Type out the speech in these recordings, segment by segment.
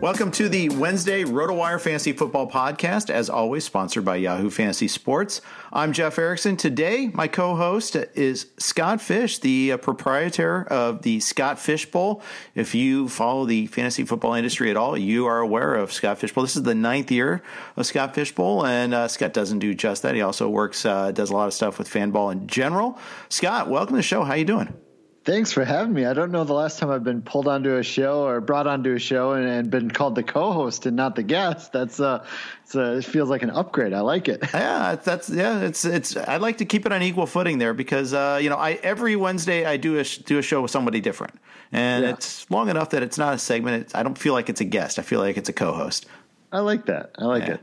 Welcome to the Wednesday RotoWire Fantasy Football Podcast, as always, sponsored by Yahoo Fantasy Sports. I'm Jeff Erickson. Today, my co host is Scott Fish, the uh, proprietor of the Scott Fish Bowl. If you follow the fantasy football industry at all, you are aware of Scott Fish Bowl. This is the ninth year of Scott Fish Bowl, and uh, Scott doesn't do just that. He also works, uh, does a lot of stuff with fanball in general. Scott, welcome to the show. How are you doing? Thanks for having me. I don't know the last time I've been pulled onto a show or brought onto a show and, and been called the co-host and not the guest. That's uh, a, it feels like an upgrade. I like it. Yeah, that's yeah. It's it's. I like to keep it on equal footing there because uh, you know I every Wednesday I do a do a show with somebody different, and yeah. it's long enough that it's not a segment. It's, I don't feel like it's a guest. I feel like it's a co-host. I like that. I like yeah. it.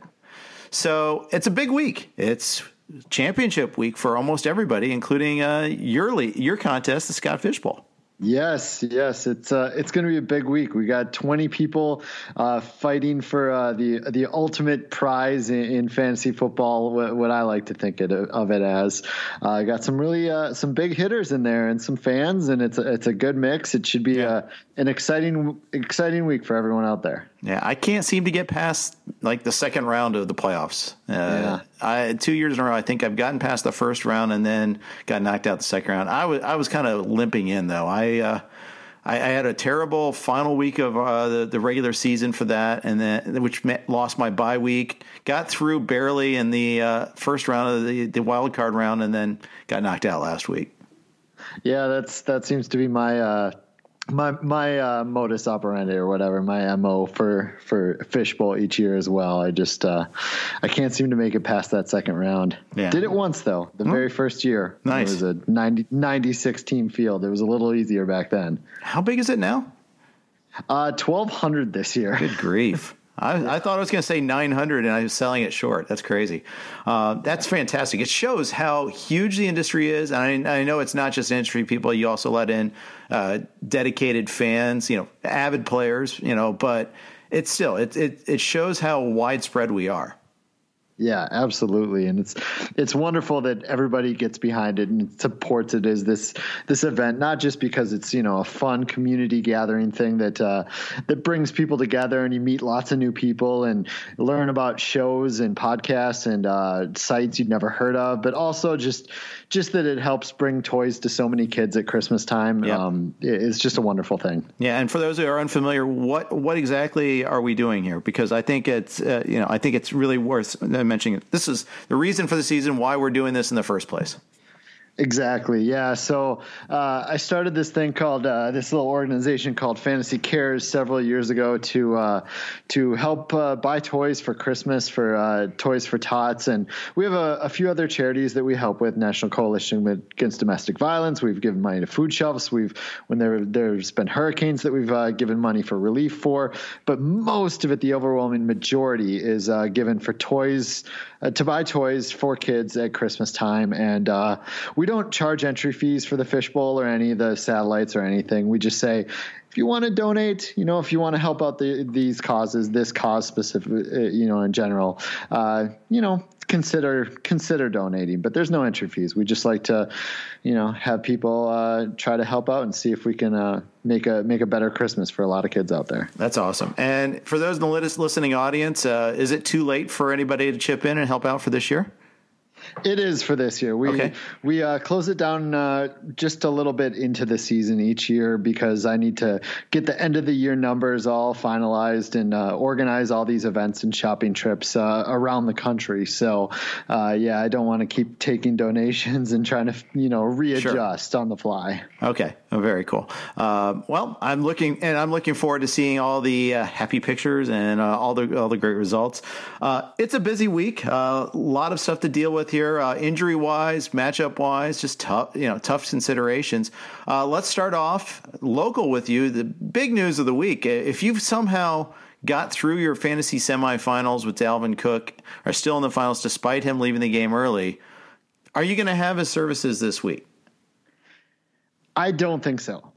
So it's a big week. It's championship week for almost everybody, including uh, your your contest, the Scott Fish Bowl. Yes, yes, it's uh, it's going to be a big week. We got 20 people uh, fighting for uh, the the ultimate prize in, in fantasy football. What, what, I like to think it, of it as. I uh, got some really uh, some big hitters in there and some fans, and it's a, it's a good mix. It should be yeah. a, uh, an exciting exciting week for everyone out there. Yeah, I can't seem to get past like the second round of the playoffs. Uh, yeah. I two years in a row, I think I've gotten past the first round and then got knocked out the second round. I was I was kind of limping in though. I, uh, I, I had a terrible final week of uh, the the regular season for that, and then which met, lost my bye week. Got through barely in the uh, first round of the the wild card round, and then got knocked out last week. Yeah, that's that seems to be my uh, my my uh, modus operandi or whatever my mo for for fishbowl each year as well. I just uh, i can't seem to make it past that second round. Yeah. did it once though the very first year. Nice. it was a 90, 96 team field. It was a little easier back then. How big is it now? Uh 1200 this year. Good grief I, I, thought I was going to say 900 and I was selling it short. That's crazy. Uh, that's fantastic. It shows how huge the industry is. And I, I know it's not just industry people. You also let in uh, dedicated fans, you know, avid players, you know, but it's still, it, it, it shows how widespread we are. Yeah, absolutely, and it's it's wonderful that everybody gets behind it and supports it as this this event, not just because it's you know a fun community gathering thing that uh, that brings people together and you meet lots of new people and learn about shows and podcasts and uh, sites you'd never heard of, but also just just that it helps bring toys to so many kids at Christmas time. Yep. Um, it's just a wonderful thing. Yeah, and for those who are unfamiliar, what what exactly are we doing here? Because I think it's uh, you know I think it's really worth mentioning. it. This is the reason for the season, why we're doing this in the first place. Exactly. Yeah. So uh, I started this thing called uh, this little organization called Fantasy Cares several years ago to uh, to help uh, buy toys for Christmas for uh, Toys for Tots, and we have a, a, few other charities that we help with. National Coalition Against Domestic Violence. We've given money to food shelves. We've when there there's been hurricanes that we've uh, given money for relief for, but most of it, the overwhelming majority, is given for toys to buy toys for kids at Christmas time, and we don't charge entry fees for the fishbowl or any of the satellites or anything. We just say, if you want to donate, you know, if you want to help out the, these causes, this cause specific, uh, you know, in general, uh, you know, consider consider donating. But there's no entry fees. We just like to, you know, have people uh, try to help out and see if we can uh, make a make a better Christmas for a lot of kids out there. That's awesome. And for those in the listening audience, uh, is it too late for anybody to chip in and help out for this year? It is for this year. We okay. we uh, close it down uh, just a little bit into the season each year because I need to get the end of the year numbers all finalized and uh, organize all these events and shopping trips uh, around the country. So uh, yeah, I don't want to keep taking donations and trying to you know readjust sure. on the fly. Okay, oh, very cool. Uh, well, I'm looking and I'm looking forward to seeing all the happy pictures and all the all the great results. it's a busy week. A lot of stuff to deal with here uh, injury wise, matchup wise, just tough, you know, tough considerations. Uh, let's start off local with you. The big news of the week: if you've somehow got through your fantasy semifinals with Dalvin Cook, are still in the finals despite him leaving the game early, are you going to have his services this week? I don't think so.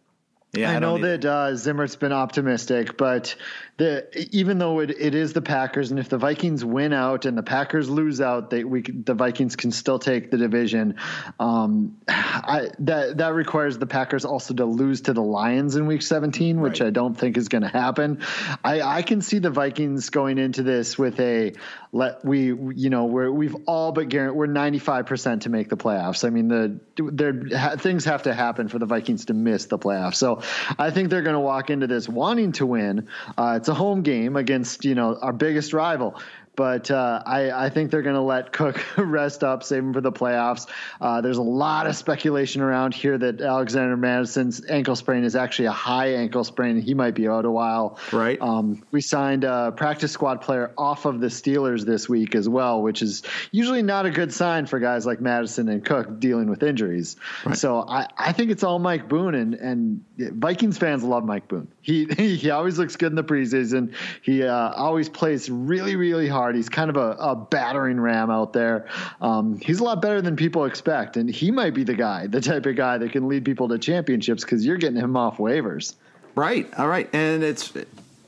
Yeah, I, I know that uh, Zimmer's been optimistic, but the even though it, it is the Packers, and if the Vikings win out and the Packers lose out, they we the Vikings can still take the division. Um, I, that that requires the Packers also to lose to the Lions in Week 17, which right. I don't think is going to happen. I, I can see the Vikings going into this with a let we you know we're we've all but guaranteed we're 95 percent to make the playoffs. I mean the there things have to happen for the Vikings to miss the playoffs. So I think they're going to walk into this wanting to win. Uh, it's a home game against you know our biggest rival. But uh, I, I, think they're going to let Cook rest up, save him for the playoffs. Uh, there's a lot of speculation around here that Alexander Mattison's ankle sprain is actually a high ankle sprain. He might be out a while. Right. Um, we signed a practice squad player off of the Steelers this week as well, which is usually not a good sign for guys like Madison and Cook dealing with injuries. Right. So I, I think it's all Mike Boone, and, and Vikings fans love Mike Boone. He he always looks good in the preseason. He uh, always plays really really hard He's kind of a, a battering ram out there. Um, he's a lot better than people expect, and he might be the guy, the type of guy that can lead people to championships because you're getting him off waivers. Right. All right, and it's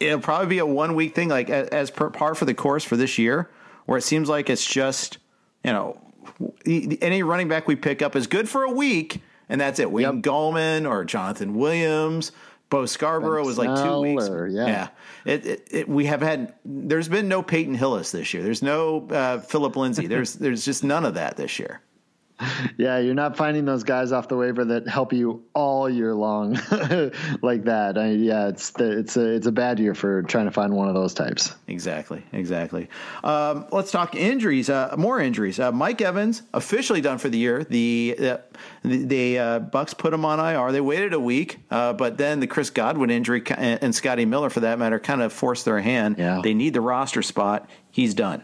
it'll probably be a one week thing, like as per par for the course for this year, where it seems like it's just you know any running back we pick up is good for a week, and that's it. William yep. Or Jonathan Williams Bo Scarborough was like two weeks. yeah. yeah. It, it, it, we have had. There's been no Peyton Hillis this year. There's no uh, Phillip Lindsay. There's there's just none of that this year yeah, you're not finding those guys off the waiver that help you all year long like that. I, yeah, it's the, it's a it's a bad year for trying to find one of those types. Exactly, exactly. Um, let's talk injuries. Uh, more injuries. Uh, Mike Evans officially done for the year. The uh, the, the uh, Bucs put him on IR. They waited a week, uh, but then the Chris Godwin injury and Scotty Miller, for that matter, kind of forced their hand. Yeah. They need the roster spot. He's done.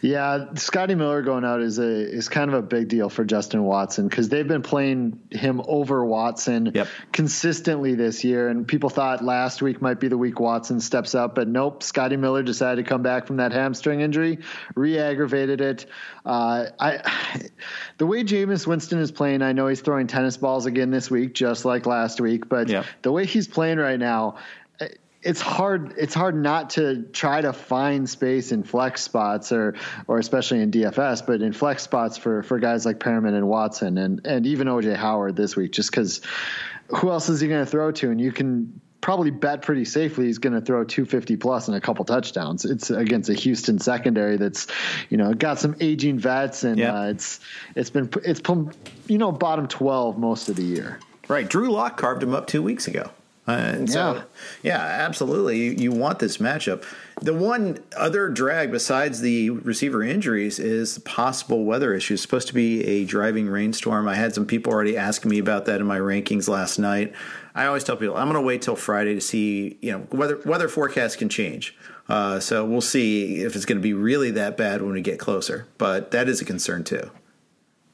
Yeah, Scotty Miller going out is a is kind of a big deal for Justin Watson because they've been playing him over Watson yep. consistently this year, and people thought last week might be the week Watson steps up, but nope. Scotty Miller decided to come back from that hamstring injury, re-aggravated it. Uh, I the way Jameis Winston is playing, I know he's throwing tennis balls again this week, just like last week, but yep. the way he's playing right now it's hard it's hard not to try to find space in flex spots or or especially in DFS, but in flex spots for for guys like Perriman and Watson and and even OJ Howard this week, just because who else is he going to throw to? And you can probably bet pretty safely he's going to throw 250 plus and a couple touchdowns. It's against a Houston secondary that's, you know, got some aging vets and uh, it's it's been it's you know bottom 12 most of the year. Right, Drew Lock carved him up two weeks ago. Uh, and yeah. so, yeah, absolutely. You, you, want this matchup. The one other drag besides the receiver injuries is possible weather issues. It's supposed to be a driving rainstorm. I had some people already asking me about that in my rankings last night. I always tell people I'm going to wait till Friday to see. You know, weather weather forecasts can change. Uh, so we'll see if it's going to be really that bad when we get closer. But that is a concern too.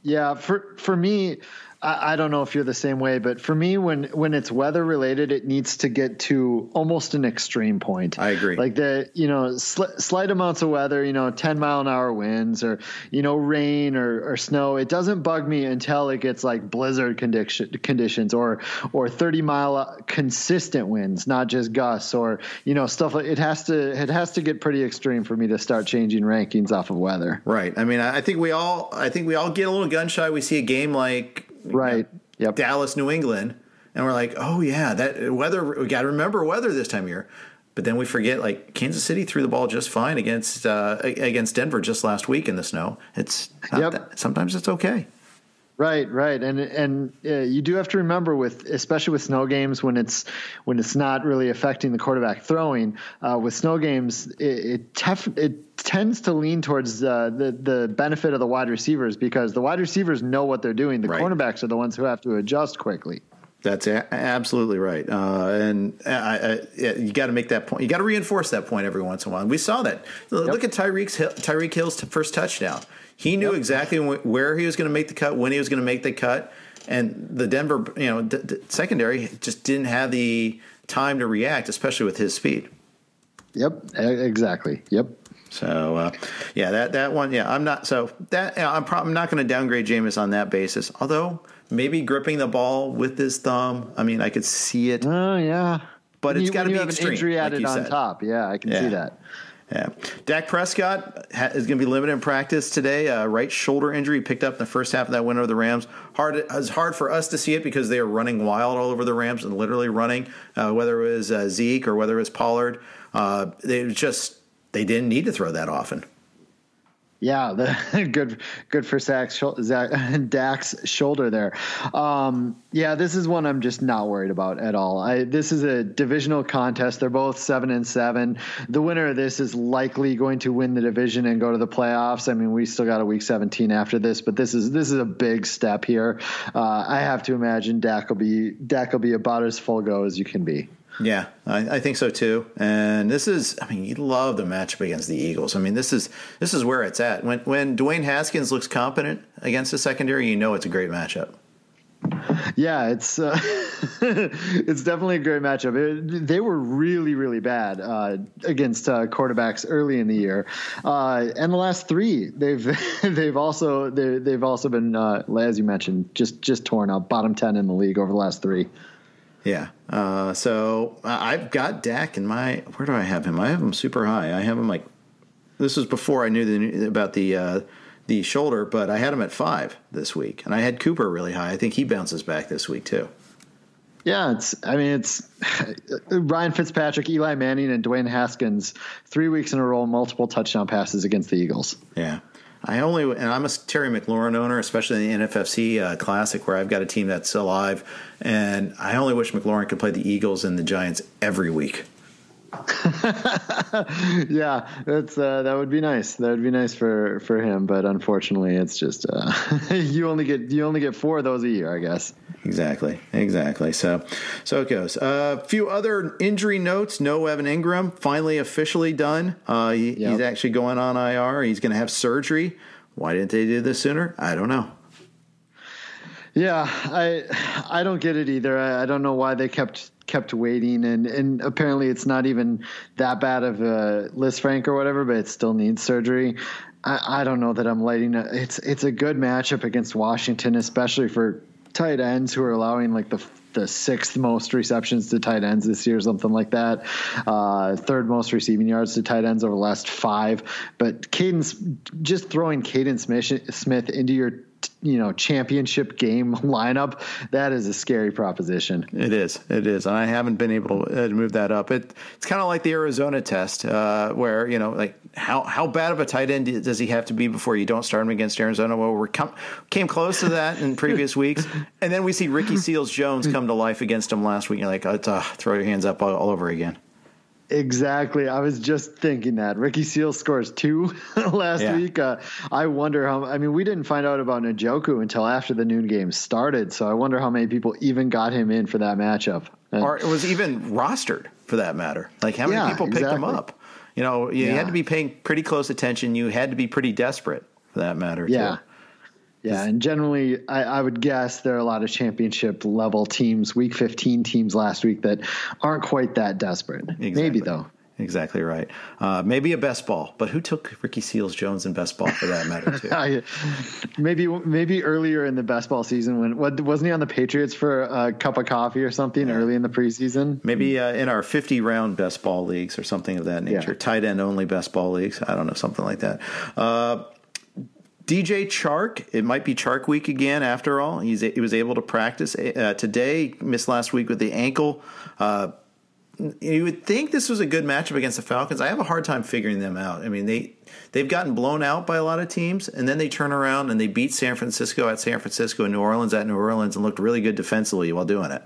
Yeah, for for me, I, I, don't know if you're the same way, but for me, when when it's weather related, it needs to get to almost an extreme point. I agree. Like the you know sl- slight amounts of weather, you know, 10 mile an hour winds or you know rain or, or snow. It doesn't bug me until it gets like blizzard condition, conditions or or 30 mile uh, consistent winds, not just gusts or you know stuff like it has to it has to get pretty extreme for me to start changing rankings off of weather. Right. I mean, I think we all I think we all get a little gun shy. We see a game like right? Yep. Dallas, New England, and we're like, oh yeah, that weather. We got to remember weather this time of year. But then we forget, like Kansas City threw the ball just fine against uh, against Denver just last week in the snow. It's yep. That, sometimes it's okay. Right, right, and and uh, you do have to remember with especially with snow games when it's when it's not really affecting the quarterback throwing. Uh, with snow games, it it, tef- it tends to lean towards uh, the the benefit of the wide receivers because the wide receivers know what they're doing. The right. cornerbacks are the ones who have to adjust quickly. That's a- absolutely right, uh, and I, I, you got to make that point. You got to reinforce that point every once in a while. We saw that. Yep. Look at Tyreek's Tyreek Hill's first touchdown. He knew yep. exactly where he was going to make the cut, when he was going to make the cut, and the Denver, you know, d- d- secondary just didn't have the time to react, especially with his speed. Yep, exactly. Yep. So uh, yeah, that that one, yeah, I'm not so that you know, I'm, pro- I'm not going to downgrade Jameis on that basis. Although maybe gripping the ball with his thumb, I mean, I could see it. Oh yeah, but when it's got to be extreme. An injury like added on said. top, yeah, I can yeah. see that. Yeah. Dak Prescott is going to be limited in practice today. Uh, right shoulder injury picked up in the first half of that win over the Rams. Hard, it's hard for us to see it because they are running wild all over the Rams and literally running, uh, whether it was uh, Zeke or whether it was Pollard. Uh, they just they didn't need to throw that often. Yeah, the, good good for Zach's, Zach, Dak's shoulder there. Um, yeah, this is one I'm just not worried about at all. I, this is a divisional contest. They're both seven and seven. The winner of this is likely going to win the division and go to the playoffs. I mean, we still got a week 17 after this, but this is this is a big step here. Uh, I have to imagine Dak will be Dak will be about as full go as you can be. Yeah, I, I, think so too. And this is, I mean, you love the matchup against the Eagles. I mean, this is this is where it's at. When when Dwayne Haskins looks competent against the secondary, you know it's a great matchup. Yeah, it's uh, it's definitely a great matchup. It, they were really really bad uh, against uh, quarterbacks early in the year, uh, and the last three they've they've also they, have also been uh, as you mentioned just just torn up bottom ten in the league over the last three. Yeah. Uh, so I've got Dak in my. Where do I have him? I have him super high. I have him like. This was before I knew the, about the uh, the shoulder, but I had him at five this week, and I had Cooper really high. I think he bounces back this week too. Yeah, it's. I mean, it's Ryan Fitzpatrick, Eli Manning, and Dwayne Haskins. Three weeks in a row, multiple touchdown passes against the Eagles. Yeah, I only, and I'm a Terry McLaurin owner, especially in the NFFC uh, Classic, where I've got a team that's alive, and I only wish McLaurin could play the Eagles and the Giants every week. yeah, that's uh, that would be nice. That would be nice for for him, but unfortunately, it's just uh, you only get you only get four of those a year, I guess. Exactly, exactly. So, so it goes. A uh, few other injury notes. No Evan Engram, finally officially done. Uh, he, yep. He's actually going on IR. He's going to have surgery. Why didn't they do this sooner? I don't know. Yeah, I I don't get it either. I, I don't know why they kept kept waiting, and and apparently it's not even that bad of a Lisfranc or whatever, but it still needs surgery. I, I don't know that I'm lighting. A, it's it's a good matchup against Washington, especially for tight ends who are allowing like the the sixth most receptions to tight ends this year, something like that. Uh, third most receiving yards to tight ends over the last five. But Kaden's, just throwing Smith, Smith into your you know championship game lineup that is a scary proposition. It is. It is. And i haven't been able to uh, move that up. It, it's kind of like the arizona test uh, where you know like how how bad of a tight end does he have to be before you don't start him against arizona? Well we come, came close to that in previous weeks. And then we see ricky seals jones come to life against him last week you're like oh, uh, throw your hands up all, all over again Exactly. I was just thinking that Ricky Seals scores two last yeah. week. Uh, I wonder how. I mean, we didn't find out about Njoku until after the noon game started, so I wonder how many people even got him in for that matchup. And, or it was even rostered for that matter. Like how many yeah, people picked exactly. him up? You know, you yeah. had to be paying pretty close attention. You had to be pretty desperate for that matter. Yeah. Too. Yeah, and generally, I, I, would guess there are a lot of championship level teams, Week 15 teams last week that aren't quite that desperate. Exactly. Maybe though. Exactly right. Uh, maybe a best ball, but who took Ricky Seals Jones in best ball for that matter too? maybe maybe earlier in the best ball season when what, wasn't he on the Patriots for a cup of coffee or something yeah. early in the preseason? Maybe uh, in our fifty round best ball leagues or something of that nature, yeah. tight end only best ball leagues. I don't know something like that. Uh, DJ Chark, it might be Chark week again after all. He's he was able to practice uh, today, missed last week with the ankle. Uh, you would think this was a good matchup against the Falcons. I have a hard time figuring them out. I mean, they they've gotten blown out by a lot of teams, and then they turn around and they beat San Francisco at San Francisco and New Orleans at New Orleans and looked really good defensively while doing it.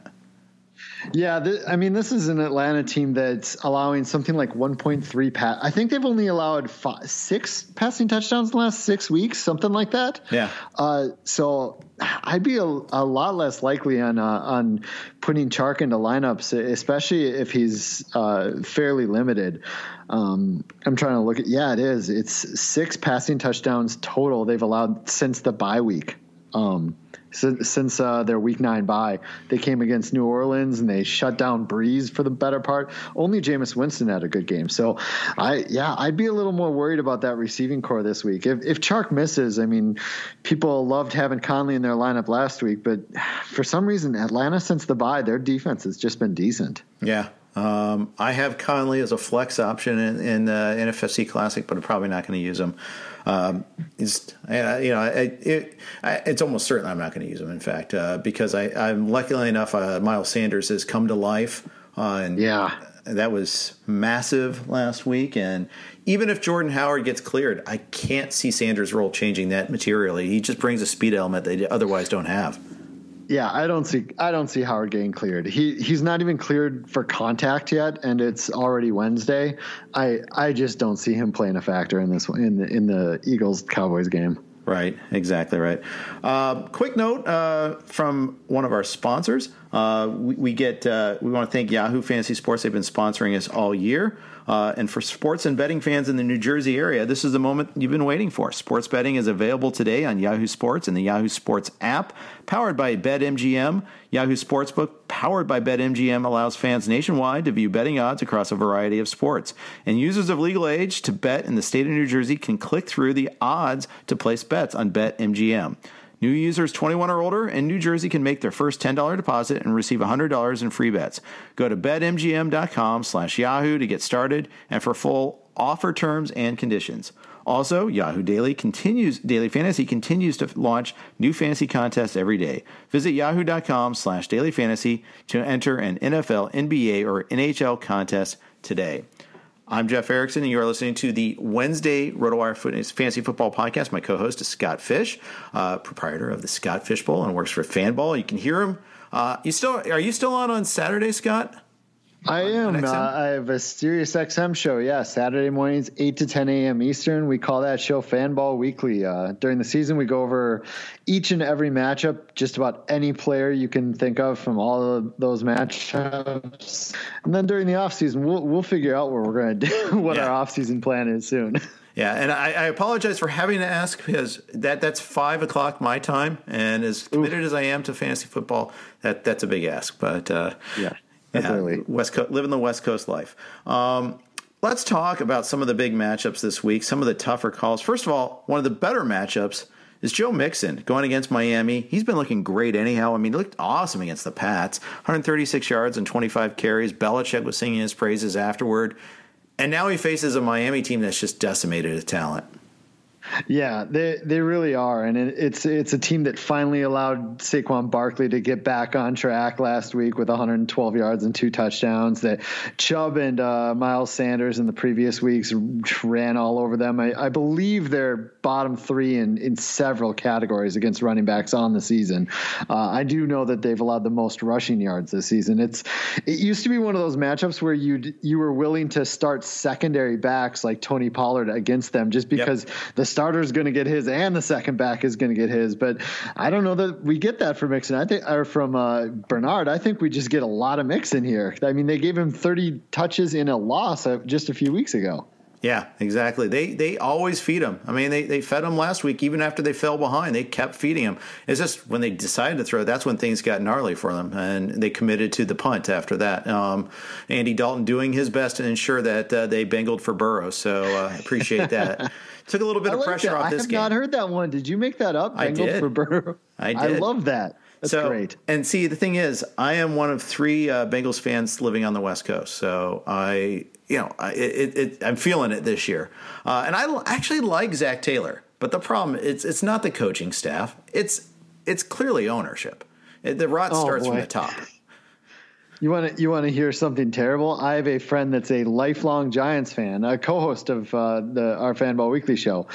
Yeah, th- I mean, this is an Atlanta team that's allowing something like 1.3 pass. I think they've only allowed five, six passing touchdowns in the last six weeks, something like that. Yeah. Uh, so I'd be a, a, lot less likely on uh, on putting Chark into lineups, especially if he's uh, fairly limited. Um, I'm trying to look at. Yeah, it is. It's six passing touchdowns total they've allowed since the bye week. Um, since, uh, their week nine bye. They came against New Orleans and they shut down Brees for the better part. Only Jameis Winston had a good game. So I yeah, I'd be a little more worried about that receiving corps this week. If if Chark misses, I mean, people loved having Conley in their lineup last week, but for some reason Atlanta since the bye, their defense has just been decent. Yeah, um, I have Conley as a flex option in, in the NFFC Classic, but I'm probably not going to use him. Um, it's uh, you know it, it, it's almost certain I'm not going to use him. In fact, uh, because I, am luckily enough, uh, Miles Sanders has come to life, uh, and yeah, that was massive last week. And even if Jordan Howard gets cleared, I can't see Sanders' role changing that materially. He just brings a speed element they otherwise don't have. Yeah, I don't see I don't see Howard getting cleared. He he's not even cleared for contact yet, and it's already Wednesday. I I just don't see him playing a factor in this in the in the Eagles Cowboys game. Right, exactly right. Uh, quick note uh, from one of our sponsors. Uh, we, we, get uh, we want to thank Yahoo Fantasy Sports. They've been sponsoring us all year. Uh, and for sports and betting fans in the New Jersey area, this is the moment you've been waiting for. Sports betting is available today on Yahoo Sports and the Yahoo Sports app, powered by BetMGM. Yahoo Sportsbook, powered by BetMGM, allows fans nationwide to view betting odds across a variety of sports. And users of legal age to bet in the state of New Jersey can click through the odds to place bets on BetMGM. New users 21 or older in New Jersey can make their first $10 deposit and receive $100 in free bets. Go to betmgm.com slash yahoo to get started and for full offer terms and conditions. Also, Yahoo Daily continues Daily Fantasy continues to launch new fantasy contests every day. Visit yahoo.com slash daily fantasy to enter an NFL, NBA, or NHL contest today. I'm Jeff Erickson, and you are listening to the Wednesday RotoWire Fantasy Football Podcast. My co-host is Scott Fish, uh, proprietor of the Scott Fish Bowl, and works for Fanball. You can hear him. Uh, you still are you still on on Saturday, Scott? I am. Uh, I have a Sirius XM show. Yeah, Saturday mornings, eight to ten a.m. Eastern. We call that show Fanball Weekly. Uh, during the season, we go over each and every matchup, just about any player you can think of from all of those matchups. And then during the off season, we'll we'll figure out what we're going to do, what yeah. our off season plan is soon. Yeah, and I, I, apologize for having to ask because that that's five o'clock my time, and as committed Oof. as I am to fantasy football, that that's a big ask. But uh, yeah, yeah, West Coast, living the West Coast life. Um, let's talk about some of the big matchups this week. Some of the tougher calls. First of all, one of the better matchups is Joe Mixon going against Miami. He's been looking great anyhow. I mean, he looked awesome against the Pats. 136 yards and 25 carries. Belichick was singing his praises afterward. And now he faces a Miami team that's just decimated his talent. Yeah, they they really are, and it, it's it's a team that finally allowed Saquon Barkley to get back on track last week with 112 yards and two touchdowns. That Chubb and uh, Miles Sanders in the previous weeks ran all over them. I, I, believe they're bottom three in in several categories against running backs on the season. Uh, I do know that they've allowed the most rushing yards this season. It's it used to be one of those matchups where you you were willing to start secondary backs like Tony Pollard against them just because yep. the starter is going to get his and the second back is going to get his. But I don't know that we get that from Mixon. I think, or from uh, Bernard. I think we just get a lot of Mixon here. I mean, they gave him 30 touches in a loss uh, just a few weeks ago. Yeah, exactly. They they always feed him. I mean, they, they fed him last week, even after they fell behind. They kept feeding him. It's just when they decided to throw, that's when things got gnarly for them, and they committed to the punt after that. Um, Andy Dalton doing his best to ensure that uh, they bengled for Burrow. So I uh, appreciate that. Took a little bit I of like pressure that. off this game. I have game. not heard that one. Did you make that up? I did. For Burrow? I did. I love that. That's so, great. And see, the thing is, I am one of three uh, Bengals fans living on the West Coast, so I, you know, I, it, it, I'm feeling it this year. Uh, and I actually like Zac Taylor, but the problem it's it's not the coaching staff. It's it's clearly ownership. It, the rot oh, starts boy. from the top. You want to you want to hear something terrible? I have a friend that's a lifelong Giants fan, a co-host of uh, the our Fanball Weekly show.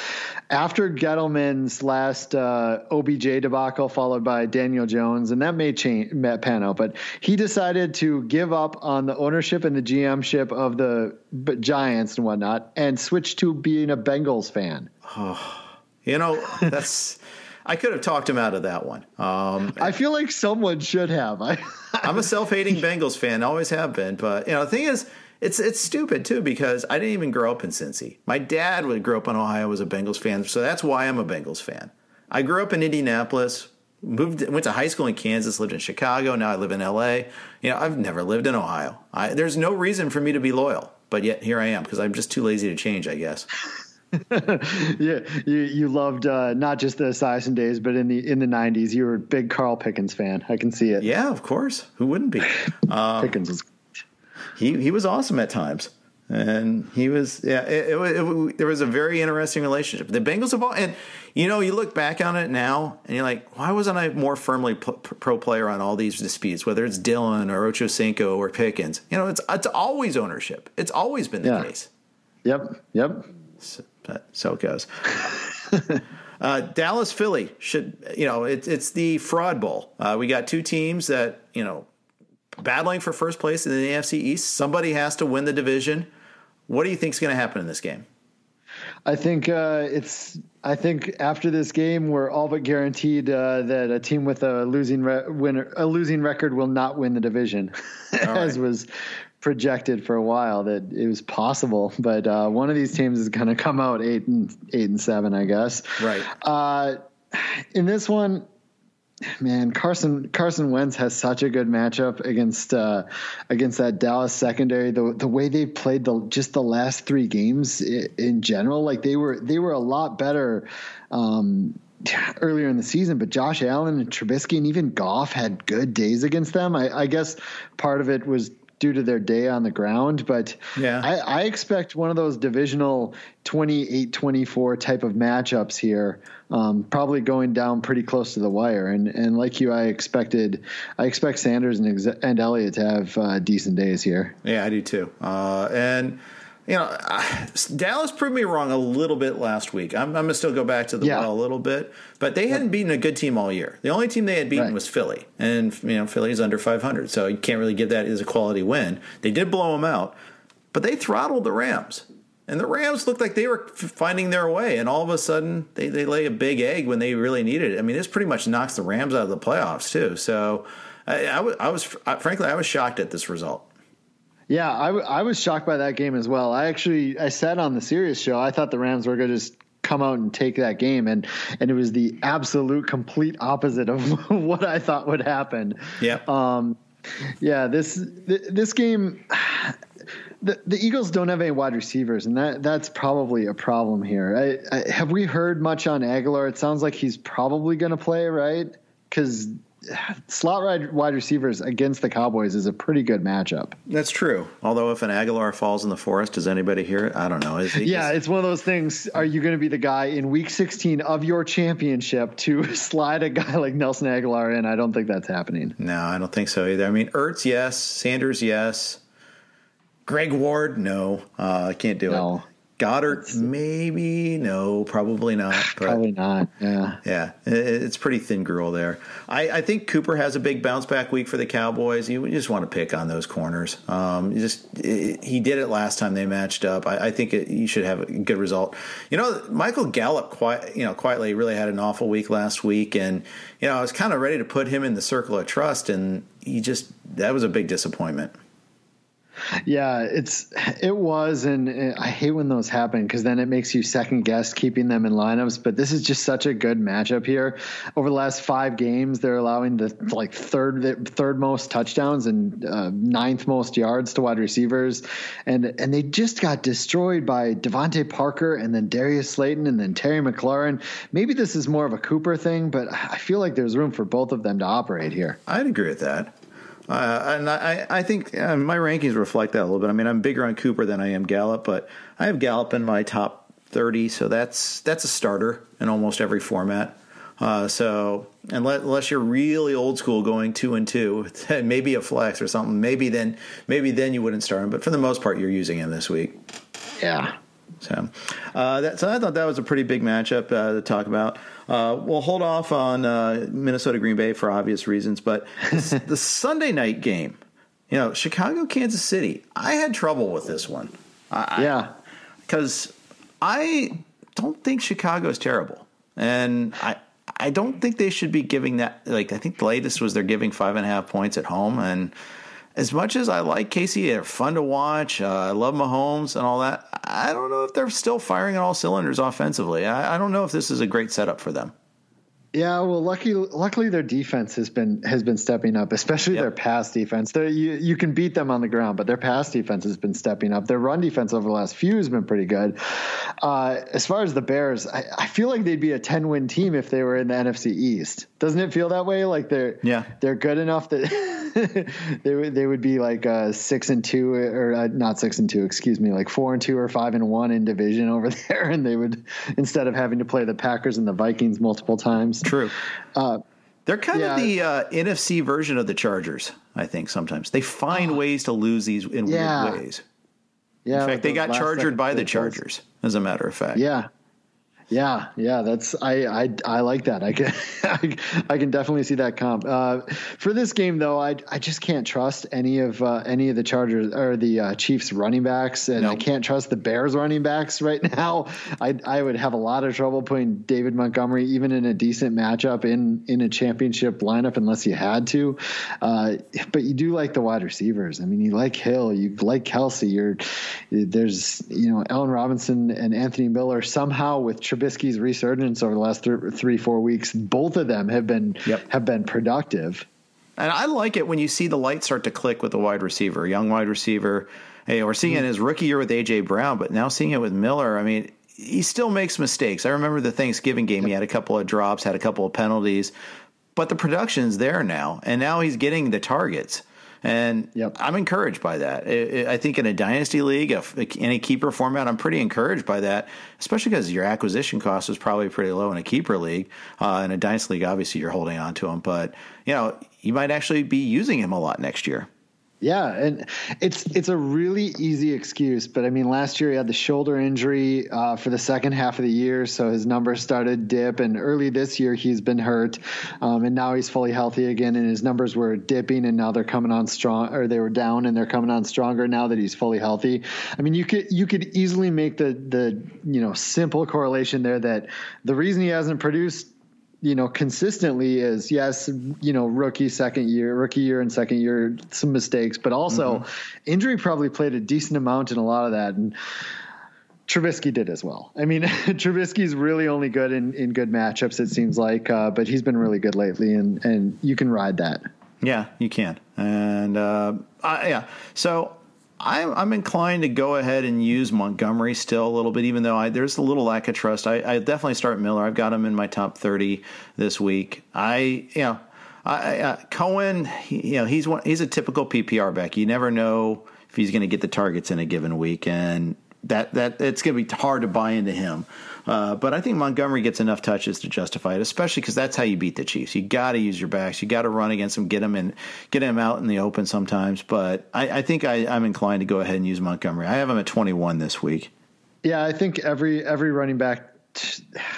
After Gettleman's last uh, OBJ debacle, followed by Daniel Jones, and that may change Matt Pano, but he decided to give up on the ownership and the GMship of the Giants and whatnot, and switch to being a Bengals fan. Oh, you know that's. I could have talked him out of that one. Um, I feel like someone should have. I, I'm a self-hating Bengals fan, always have been. But you know, the thing is, it's it's stupid too because I didn't even grow up in Cincy. My dad would grow up in Ohio, was a Bengals fan, so that's why I'm a Bengals fan. I grew up in Indianapolis, moved went to high school in Kansas, lived in Chicago. Now I live in L.A. You know, I've never lived in Ohio. I, there's no reason for me to be loyal, but yet here I am because I'm just too lazy to change, I guess. Yeah, you you loved uh, not just the Esiason days, but in the in the '90s, you were a big Carl Pickens fan. I can see it. Yeah, of course. Who wouldn't be? Um, Pickens was. He he was awesome at times, and he was yeah. It, it, it, there was a very interesting relationship. The Bengals have all, and you know, you look back on it now, and you're like, why wasn't I more firmly pro player on all these disputes? Whether it's Dillon or Ocho Cinco or Pickens, you know, it's it's always ownership. It's always been the yeah. case. Yep. Yep. So, so it goes. uh, Dallas Philly should you know it, it's the fraud bowl. Uh, we got two teams that you know battling for first place in the AFC East. Somebody has to win the division. What do you think is going to happen in this game? I think uh, it's. I think after this game, we're all but guaranteed uh, that a team with a losing re- winner, a losing record, will not win the division, as was projected for a while that it was possible, but uh, one of these teams is going to come out eight and eight and seven, I guess. Right. Uh, in this one, man, Carson Carson Wentz has such a good matchup against uh, against that Dallas secondary. The the way they played the just the last three games in general, like they were they were a lot better. Um, earlier in the season, but Josh Allen and Trubisky and even Goff had good days against them. I, I guess part of it was due to their day on the ground. But yeah, I, I expect one of those divisional 28 24 type of matchups here, um, probably going down pretty close to the wire. And, and like you, I expected, I expect Sanders and, and Elliott to have uh, decent days here. Yeah, I do too. Uh, and you know, Dallas proved me wrong a little bit last week. I'm, I'm going to still go back to the yeah. well a little bit, but they hadn't beaten a good team all year. The only team they had beaten right. was Philly, and you know Philly's under 500, so you can't really give that as a quality win. They did blow them out, but they throttled the Rams. And the Rams looked like they were finding their way, and all of a sudden they, they lay a big egg when they really needed it. I mean, this pretty much knocks the Rams out of the playoffs too. So I, I, was, I was frankly I was shocked at this result. Yeah, I, w- I was shocked by that game as well. I actually I said on the Sirius show I thought the Rams were going to just come out and take that game and and it was the absolute complete opposite of what I thought would happen. Yeah. Um yeah, this this game the, the Eagles don't have any wide receivers, and that that's probably a problem here. I, I, have we heard much on Agholor? It sounds like he's probably going to play, right? Because slot wide receivers against the Cowboys is a pretty good matchup. That's true. Although if an Agholor falls in the forest, does anybody hear it? I don't know. yeah, it's one of those things. Are you going to be the guy in Week 16 of your championship to slide a guy like Nelson Agholor in? I don't think that's happening. No, I don't think so either. I mean, Ertz, yes. Sanders, yes. Greg Ward, no, uh, I can't do no. it. Goedert, maybe no, probably not. probably not. Yeah, yeah, it's pretty thin gruel there. I, I, think Cooper has a big bounce back week for the Cowboys. You just want to pick on those corners. Um, just it, he did it last time they matched up. I, I think it, you should have a good result. You know, Michael Gallup, quite you know, quietly really had an awful week last week, and you know, I was kind of ready to put him in the circle of trust, and he just that was a big disappointment. Yeah, it's it was, and I hate when those happen because then it makes you second guess keeping them in lineups. But this is just such a good matchup here. Over the last five games, they're allowing the like third third most touchdowns and uh, ninth most yards to wide receivers, and and they just got destroyed by DeVante Parker and then Darius Slayton and then Terry McLaurin. Maybe this is more of a Cooper thing, but I feel like there's room for both of them to operate here. I'd agree with that. Uh, and I, I think uh, my rankings reflect that a little bit. I mean, I'm bigger on Cooper than I am Gallup, but I have Gallup in my top 30, so that's that's a starter in almost every format. Uh, so unless, unless you're really old school, going two and two, maybe a flex or something, maybe then maybe then you wouldn't start him. But for the most part, you're using him this week. Yeah. So, uh, that, so I thought that was a pretty big matchup uh, to talk about. Uh, we'll hold off on uh, Minnesota Green Bay for obvious reasons, but the Sunday night game, you know, Chicago Kansas City. I had trouble with this one. I, yeah, because I don't think Chicago is terrible, and I I don't think they should be giving that. Like I think the latest was they're giving five and a half points at home, and as much as I like KC, they're fun to watch. Uh, I love Mahomes and all that. I don't know if they're still firing on all cylinders offensively. I, I don't know if this is a great setup for them. Yeah, well, lucky, luckily their defense has been has been stepping up, especially yep. their pass defense. They're, you you can beat them on the ground, but their pass defense has been stepping up. Their run defense over the last few has been pretty good. Uh, as far as the Bears, I, I, feel like they'd be a ten win team if they were in the NFC East. Doesn't it feel that way? Like they're yeah they're good enough that they would they would be like uh, six and two or uh, not six and two, excuse me, like four and two or five and one in division over there, and they would instead of having to play the Packers and the Vikings multiple times. True. Uh, They're kind yeah. of the uh, NFC version of the Chargers. I think sometimes they find ways to lose these in yeah. weird ways. Yeah. In fact, they got charged by the Chargers, as a matter of fact. Yeah. Yeah, yeah, that's I I, I like that. I can I, can definitely see that comp. Uh, for this game though, I I just can't trust any of uh, any of the Chargers or the uh, Chiefs running backs, and nope. I can't trust the Bears running backs right now. I I would have a lot of trouble putting David Montgomery even in a decent matchup in in a championship lineup unless you had to. Uh, but you do like the wide receivers. I mean, you like Hill, you like Kelce. You're there's you know Allen Robinson and Anthony Miller somehow with. Trubisky's resurgence over the last th- three four weeks, both of them have been yep. have been productive. And I like it when you see the light start to click with the wide receiver, young wide receiver. Hey, we're seeing mm-hmm. it his rookie year with AJ Brown, but now seeing it with Miller. I mean, he still makes mistakes. I remember the Thanksgiving game; he had a couple of drops, had a couple of penalties, but the production's there now, and now he's getting the targets. And yep. I'm encouraged by that. I think in a dynasty league, in a keeper format, I'm pretty encouraged by that, especially because your acquisition cost is probably pretty low in a keeper league. Uh, in a dynasty league, obviously you're holding on to him, but you know you might actually be using him a lot next year. Yeah, and it's it's a really easy excuse, but I mean, last year he had the shoulder injury uh, for the second half of the year, so his numbers started dip. And early this year he's been hurt, um, and now he's fully healthy again, and his numbers were dipping, and now they're coming on strong, or they were down, and they're coming on stronger now that he's fully healthy. I mean, you could you could easily make the the you know simple correlation there that the reason he hasn't produced you know, consistently is yes, you know, rookie second year, rookie year and second year, some mistakes, but also mm-hmm. injury probably played a decent amount in a lot of that. And Trubisky did as well. I mean, Trubisky's really only good in, in good matchups, it seems like, uh, but he's been really good lately, and, and you can ride that. Yeah, you can. And uh, I, yeah, so I'm, I'm inclined to go ahead and use Montgomery still a little bit, even though I, there's a little lack of trust. I, I, definitely start Miller. I've got him in my top 30 this week. I, you know, I, uh, Cohen, he, you know, he's one, he's a typical PPR back. You never know if he's going to get the targets in a given week, and that that it's going to be hard to buy into him. Uh, but I think Montgomery gets enough touches to justify it, especially because that's how you beat the Chiefs. You got to use your backs. You got to run against them, get them in, get them out in the open sometimes. But I, I think I, I'm inclined to go ahead and use Montgomery. I have him at 21 this week. Yeah, I think every every running back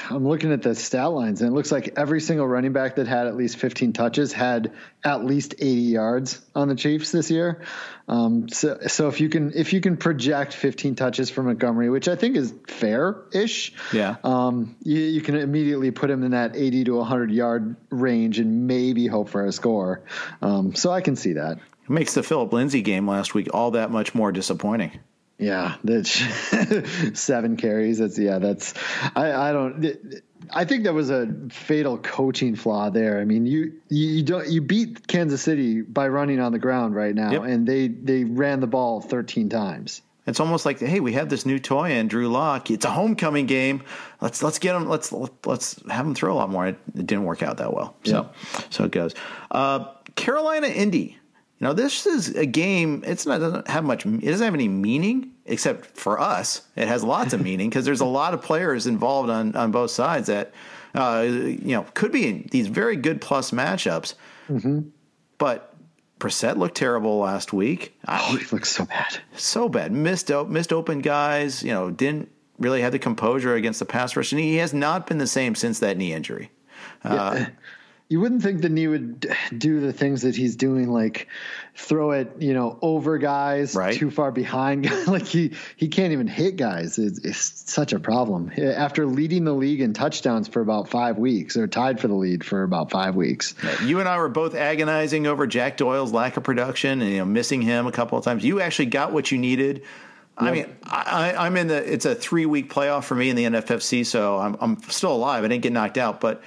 I'm looking at the stat lines, and it looks like every single running back that had at least 15 touches had at least 80 yards on the Chiefs this year. Um, so, so if you can if you can project 15 touches for Montgomery, which I think is fair-ish, yeah, um, you, you can immediately put him in that 80 to 100 yard range and maybe hope for a score. Um, so I can see that. It makes the Phillip Lindsay game last week all that much more disappointing. Yeah, that's seven carries. That's yeah. That's I. I don't. I think that was a fatal coaching flaw there. I mean, you you don't you beat Kansas City by running on the ground right now, yep. and they they ran the ball 13 times. It's almost like, hey, we have this new toy and Drew Lock. It's a homecoming game. Let's let's get him. Let's let's have him throw a lot more. It, it didn't work out that well. So yep. so it goes. Uh, Carolina Indy. You know, this is a game. It's not doesn't have much. It doesn't have any meaning except for us. It has lots of meaning because there's a lot of players involved on on both sides that uh, you know could be these very good plus matchups. Mm-hmm. But Brissett looked terrible last week. Oh, he looked so bad, so bad. Missed out, missed open guys. You know, didn't really have the composure against the pass rush, and he has not been the same since that knee injury. Uh, yeah you wouldn't think that he would do the things that he's doing, like throw it, you know, over guys right. too far behind. like he he can't even hit guys. It's, it's, such a problem. Eh, after leading the league in touchdowns for about five weeks, or tied for the lead for about five weeks. You and I were both agonizing over Jack Doyle's lack of production and you know missing him a couple of times. You actually got what you needed. I mean, I, am in the. It's a three week playoff for me in the NFFC, so I'm I'm still alive. I didn't get knocked out, but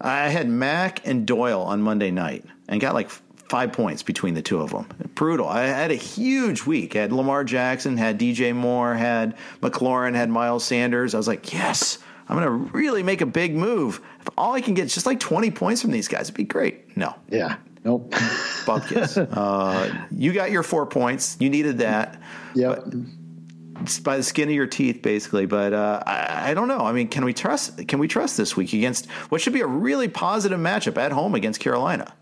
I had Mack and Doyle on Monday night and got like five points between the two of them. Brutal. I had a huge week. I had Lamar Jackson, had DJ Moore, had McLaurin, had Miles Sanders. I was like, yes, I'm going to really make a big move. If all I can get is just like 20 points from these guys, it'd be great. No. Yeah. Nope. Bupkis. uh, you got your four points. You needed that. Yep. By the skin of your teeth, basically. But uh, I, I, don't know. I mean, can we trust? Can we trust this week against what should be a really positive matchup at home against Carolina?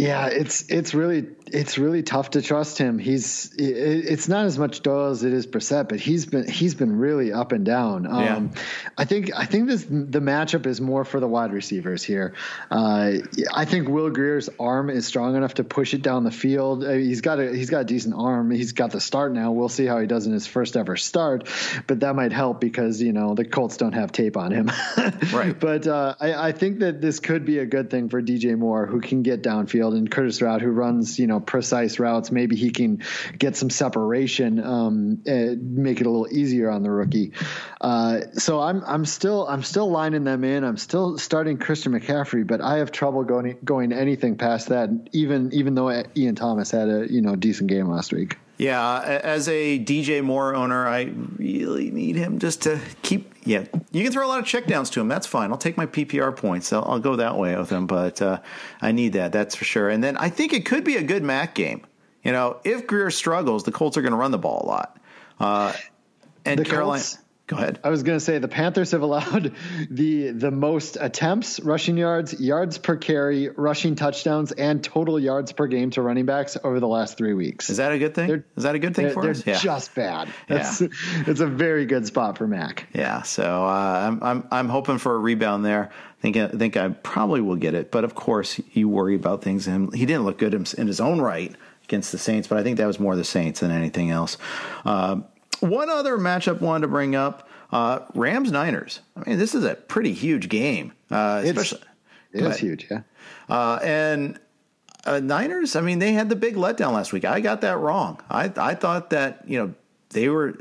Yeah, it's it's really it's really tough to trust him. He's it's not as much Doyle as it is Brissett, but he's been he's been really up and down. Um, yeah. I think I think this the matchup is more for the wide receivers here. Uh, I think Will Grier's arm is strong enough to push it down the field. Uh, he's got a he's got a decent arm. He's got the start now. We'll see how he does in his first ever start, but that might help because you know the Colts don't have tape on him. right. But uh, I, I think that this could be a good thing for DJ Moore, who can get downfield, and Curtis Route, who runs you know precise routes. Maybe he can get some separation, um, make it a little easier on the rookie. Uh, so I'm I'm still I'm still lining them in. I'm still starting Christian McCaffrey, but I have trouble going going anything past that. Even even though Ian Thomas had a you know decent game last week. Yeah, as a DJ Moore owner, I really need him just to keep. Yeah, you can throw a lot of checkdowns to him. That's fine. I'll take my PPR points. I'll, I'll go that way with him. But uh, I need that. That's for sure. And then I think it could be a good Mack game. You know, if Grier struggles, the Colts are going to run the ball a lot. Uh, and the Carolina. Colts, Go ahead. I was going to say the Panthers have allowed the the most attempts, rushing yards, yards per carry, rushing touchdowns, and total yards per game to running backs over the last three weeks. Is that a good thing? They're, Is that a good thing they're, for they're us? Yeah. just bad. That's, yeah. it's a very good spot for Mack. Yeah. So uh, I'm I'm I'm hoping for a rebound there. I think I think I probably will get it, but of course you worry about things. And he didn't look good in his own right against the Saints, but I think that was more the Saints than anything else. Uh, one other matchup wanted to bring up uh, Rams Niners. I mean, this is a pretty huge game. Uh, especially, it's, it is huge, yeah. Uh, and uh, Niners, I mean, they had the big letdown last week. I got that wrong. I, I thought that, you know, they were,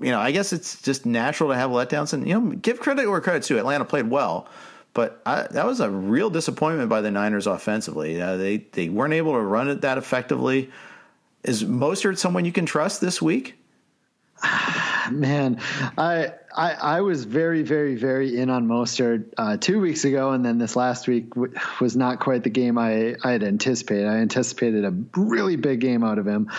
you know, I guess it's just natural to have letdowns. And, you know, give credit where credit's due. Atlanta played well. But I, that was a real disappointment by the Niners offensively. Uh, they they weren't able to run it that effectively. Is Mostert someone you can trust this week? Man, I, I, I was very very very in on Mostert uh, two weeks ago, and then this last week w- was not quite the game I, I had anticipated. I anticipated a really big game out of him,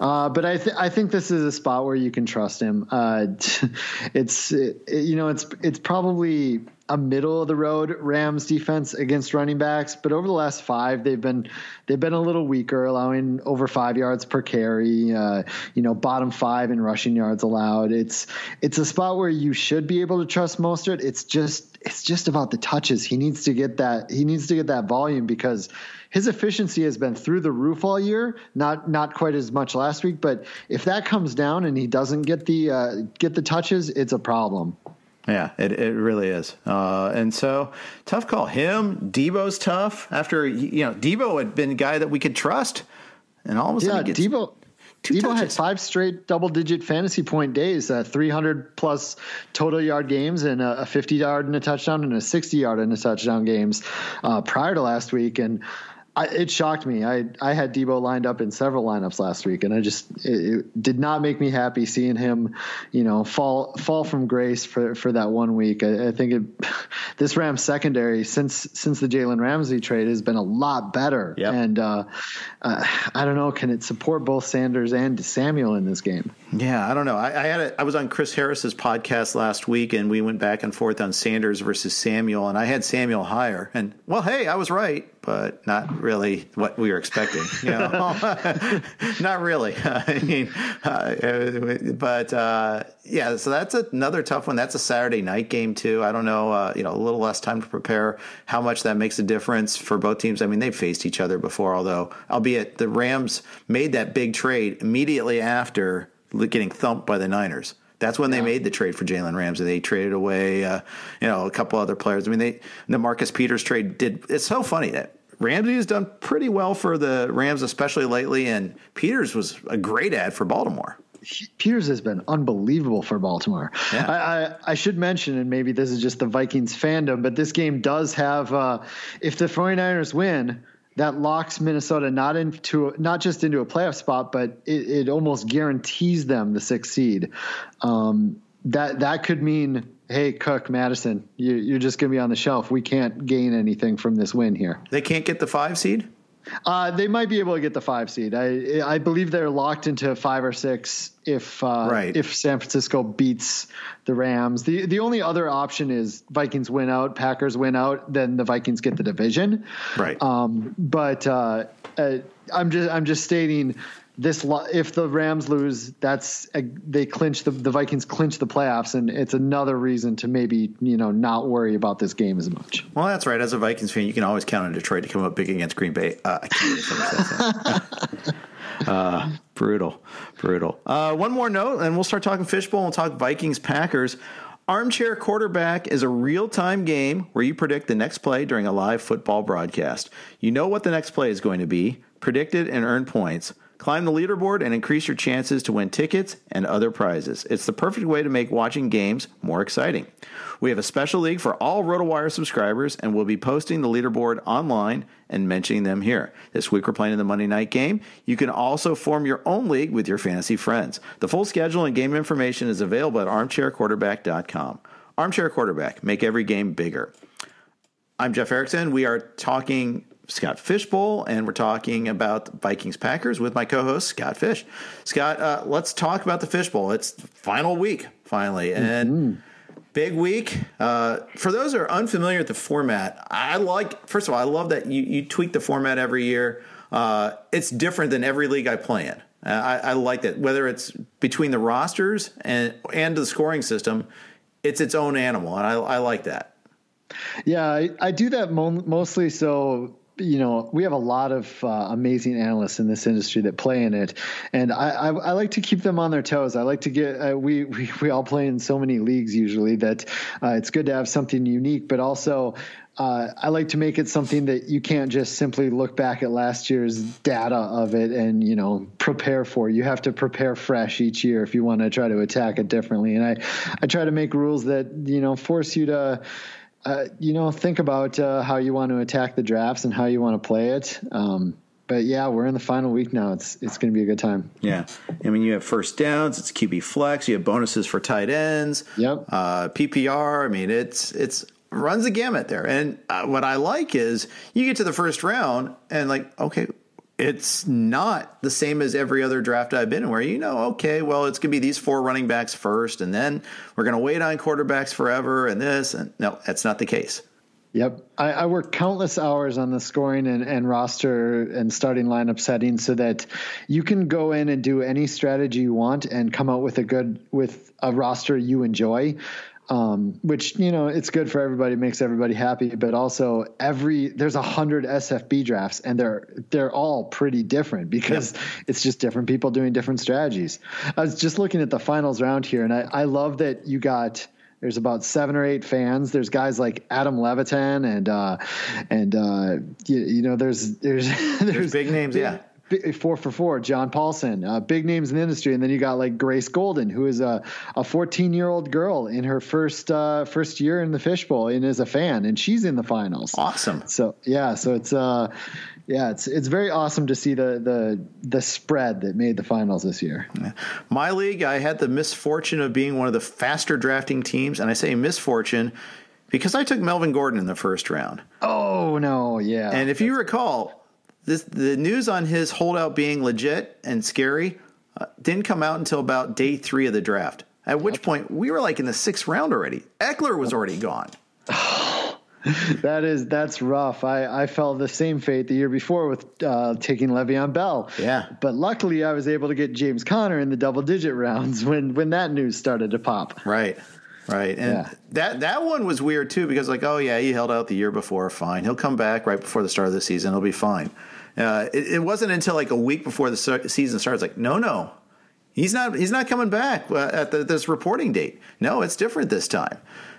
uh, but I th- I think this is a spot where you can trust him. Uh, it's it, you know it's it's probably a middle of the road Rams defense against running backs, but over the last five, they've been they've been a little weaker, allowing over five yards per carry. Uh, you know, bottom five in rushing yards allowed. It's it's a spot where you should be able to trust Mostert. It's just it's just about the touches. He needs to get that he needs to get that volume because his efficiency has been through the roof all year. Not not quite as much last week, but if that comes down and he doesn't get the uh, get the touches, it's a problem. Yeah, it, it really is. Uh, and so tough call. Him, Deebo's tough. After you know, Deebo had been a guy that we could trust, and all of a sudden, yeah. Deebo touches. had five straight double-digit fantasy point days, uh, 300 plus total yard games, and a, a 50 yard and a touchdown, and a 60 yard and a touchdown games uh, prior to last week. And I, it shocked me. I I had Deebo lined up in several lineups last week, and I just it, it, did not make me happy seeing him, you know, fall fall from grace for, for that one week. I, I think it, this Rams secondary since since the Jalen Ramsey trade has been a lot better, yep. and uh, uh, I don't know, can it support both Sanders and Samuel in this game? Yeah, I don't know. I, I had a, I was on Chris Harris's podcast last week, and we went back and forth on Sanders versus Samuel, and I had Samuel higher, and well, hey, I was right but not really what we were expecting. You know, not really. I mean, uh, but uh, yeah. So that's another tough one. That's a Saturday night game too. I don't know. Uh, you know, a little less time to prepare. How much that makes a difference for both teams? I mean, they've faced each other before, although albeit the Rams made that big trade immediately after getting thumped by the Niners. That's when yeah. they made the trade for Jalen Ramsey. They traded away, uh, you know, a couple other players. I mean, they the Marcus Peters trade did. It's so funny that Ramsey has done pretty well for the Rams, especially lately, and Peters was a great ad for Baltimore. Peters has been unbelievable for Baltimore. Yeah. I, I, I, should mention, and maybe this is just the Vikings fandom, but this game does have, uh, if the 49ers win, that locks Minnesota not into not just into a playoff spot, but it, it almost guarantees them the sixth seed. Um, that that could mean, hey, Cook Mattison, you, are just going to be on the shelf. We can't gain anything from this win here. They can't get the five seed. Uh, they might be able to get the five seed. I I believe they're locked into five or six if uh, right. if San Francisco beats the Rams. The the only other option is Vikings win out, Packers win out, then the Vikings get the division. Right. Um, but uh, uh, I'm just I'm just stating this if the Rams lose, that's a, they clinch the the Vikings clinch the playoffs, and it's another reason to maybe you know not worry about this game as much. Well, that's right. As a Vikings fan, you can always count on Detroit to come up big against Green Bay. Uh, I can't that. uh, brutal, brutal. Uh, one more note, and we'll start talking fishbowl and we'll talk Vikings Packers. Armchair Quarterback is a real time game where you predict the next play during a live football broadcast. You know what the next play is going to be, predict it, and earn points. Climb the leaderboard and increase your chances to win tickets and other prizes. It's the perfect way to make watching games more exciting. We have a special league for all RotoWire subscribers, and we'll be posting the leaderboard online and mentioning them here. This week we're playing in the Monday night game. You can also form your own league with your fantasy friends. The full schedule and game information is available at armchairquarterback.com. Armchair Quarterback, make every game bigger. I'm Jeff Erickson. We are talking Scott Fishbowl, and we're talking about Vikings Packers with my co-host Scott Fish. Scott, uh, let's talk about the Fishbowl. It's final week finally, and mm-hmm. big week. Uh, for those who are unfamiliar with the format, I like. First of all, I love that you you tweak the format every year. Uh, it's different than every league I play in. I, I like that. Whether it's between the rosters and and the scoring system, it's its own animal, and I, I like that. Yeah, I, I do that mo- mostly so you know, we have a lot of uh, amazing analysts in this industry that play in it, and I, I, I like to keep them on their toes. I like to get uh, we, we we all play in so many leagues usually that uh, it's good to have something unique, but also. Uh, I like to make it something that you can't just simply look back at last year's data of it and you know prepare for. You have to prepare fresh each year if you want to try to attack it differently. And I, I try to make rules that you know force you to uh, you know, think about uh, how you want to attack the drafts and how you want to play it. Um, but yeah, we're in the final week now. It's it's going to be a good time. Yeah, I mean, you have first downs. It's QB flex. You have bonuses for tight ends. Yep. Uh, PPR. I mean, it's it's runs the gamut there. And uh, what I like is you get to the first round and like, okay, it's not the same as every other draft I've been in where you know, okay, well, it's going to be these four running backs first, and then we're going to wait on quarterbacks forever and this. And no, that's not the case. Yep. I, I work countless hours on the scoring and, and roster and starting lineup settings so that you can go in and do any strategy you want and come out with a good, with a roster you enjoy um, which you know it's good for everybody, makes everybody happy. But also, every there's a hundred SFB drafts, and they're they're all pretty different because it's just different people doing different strategies. I was just looking at the finals round here, and I, I love that you got there's about seven or eight fans. There's guys like Adam Levitan and uh, and uh, you, you, know there's there's there's, there's big names, yeah four for four, John Paulsen, uh, big names in the industry, and then you got like Grace Golden, who is a a 14 year old girl in her first uh, first year in the fishbowl and is a fan, and she's in the finals. Awesome. So yeah, so it's uh, yeah, it's it's very awesome to see the the the spread that made the finals this year. My league, I had the misfortune of being one of the faster drafting teams, and I say misfortune because I took Melvin Gordon in the first round. Oh no, yeah. And if you recall this, the news on his holdout being legit and scary uh, didn't come out until about day three of the draft. At which point we were like in the sixth round already. Ekeler was already gone. that is that's rough. I, I fell the same fate the year before with uh, taking Le'Veon Bell. Yeah, but luckily I was able to get James Conner in the double digit rounds when when that news started to pop. Right. Right. And yeah. that that one was weird too because like, oh yeah, he held out the year before, fine. He'll come back right before the start of the season. He'll be fine. Uh, it, it, wasn't until like a week before the season starts, like, no, no, he's not. He's not coming back uh, at the, this reporting date. No, it's different this time.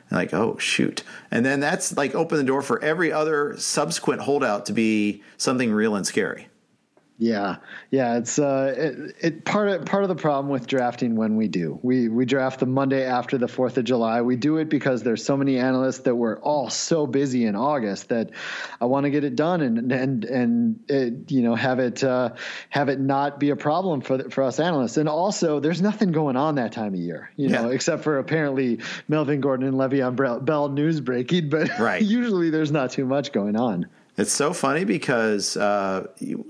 And like, oh shoot! And then that's like open the door for every other subsequent holdout to be something real and scary. Yeah, yeah, it's uh, it, it, part of part of the problem with drafting when we do we we draft the Monday after the Fourth of July. We do it because there's so many analysts that we're all so busy in August that I want to get it done and and and it, you know have it uh, have it not be a problem for for us analysts. And also, there's nothing going on that time of year, you know, yeah. except for apparently Melvin Gordon and Le'Veon Bell news breaking. But right. usually, there's not too much going on. It's so funny because uh,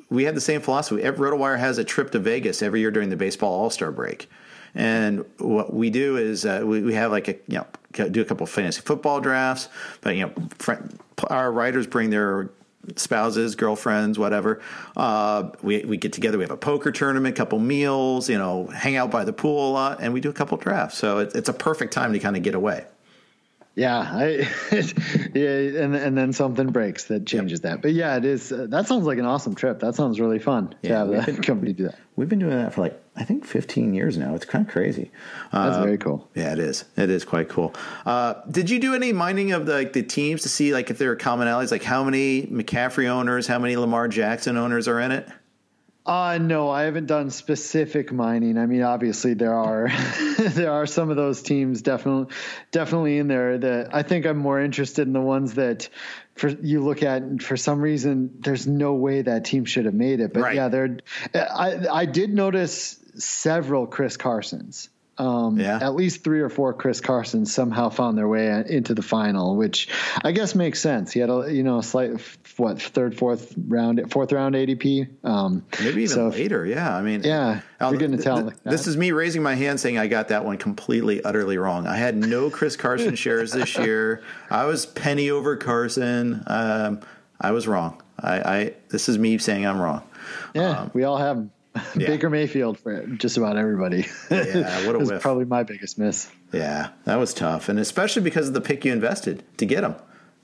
we have the same philosophy. RotoWire has a trip to Vegas every year during the baseball All Star break, and what we do is uh, we, we, have like a you know do a couple fantasy football drafts, but you know our writers bring their spouses, girlfriends, whatever. Uh, we we get together. We have a poker tournament, couple meals, you know, hang out by the pool a lot, and we do a couple drafts. So it, it's a perfect time to kind of get away. Yeah, I, yeah, and and then something breaks that changes yep. that. But yeah, it is. Uh, that sounds like an awesome trip. That sounds really fun yeah, to have that been, company do that. We've been doing that for like I think 15 years now. It's kind of crazy. That's uh, very cool. Yeah, it is. It is quite cool. Uh, did you do any mining of the, like the teams to see like if there are commonalities, like how many McCaffrey owners, how many Lamar Jackson owners are in it? Uh no, I haven't done specific mining. I mean, obviously there are there are some of those teams definitely definitely in there that I think I'm more interested in the ones that for you look at and for some reason there's no way that team should have made it. But right. yeah, there I I did notice several Chris Carsons. Um, yeah. at least three or four Chris Carsons somehow found their way into the final, which I guess makes sense. He had a you know a slight what third, fourth round, fourth round ADP. Um, Maybe even so, later. Yeah, I mean, yeah, I'll, you're getting to tell. Th- this is me raising my hand saying I got that one completely, utterly wrong. I had no Chris Carson shares this year. I was penny over Carson. Um, I was wrong. I, I, this is me saying I'm wrong. Yeah, um, we all have yeah. Baker Mayfield for just about everybody. Yeah, what a whiff. Probably my biggest miss. Yeah, that was tough, and especially because of the pick you invested to get him.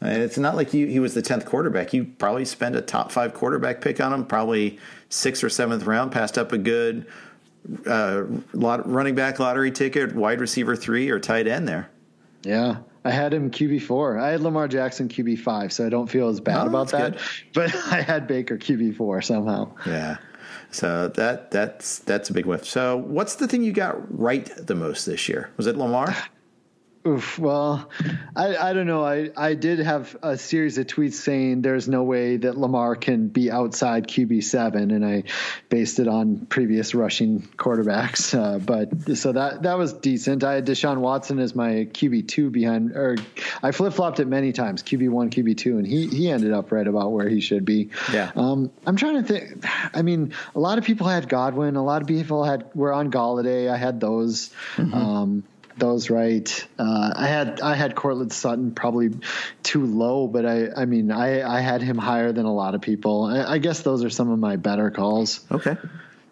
It's not like you, he was the tenth quarterback. You probably spent a top five quarterback pick on him, probably sixth or seventh round. Passed up a good uh, lot, running back lottery ticket, wide receiver three or tight end there. Yeah, I had him QB four. I had Lamar Jackson QB five, so I don't feel as bad oh, about that. Good. But I had Baker QB four somehow. Yeah. So that that's that's a big whiff. So what's the thing you got right the most this year? Was it Lamar? Oof, well, I, I don't know. I, I did have a series of tweets saying there's no way that Lamar can be outside QB seven, and I based it on previous rushing quarterbacks. Uh, but so that that was decent. I had Deshaun Watson as my QB two behind, or I flip flopped it many times, QB one, QB two, and he he ended up right about where he should be. Yeah. Um, I'm trying to think. I mean, a lot of people had Godwin. A lot of people had were on Golladay. I had those. Mm-hmm. Um, those right. Uh, I had I had Courtland Sutton probably too low, but I I mean I I had him higher than a lot of people. I, I guess those are some of my better calls. Okay.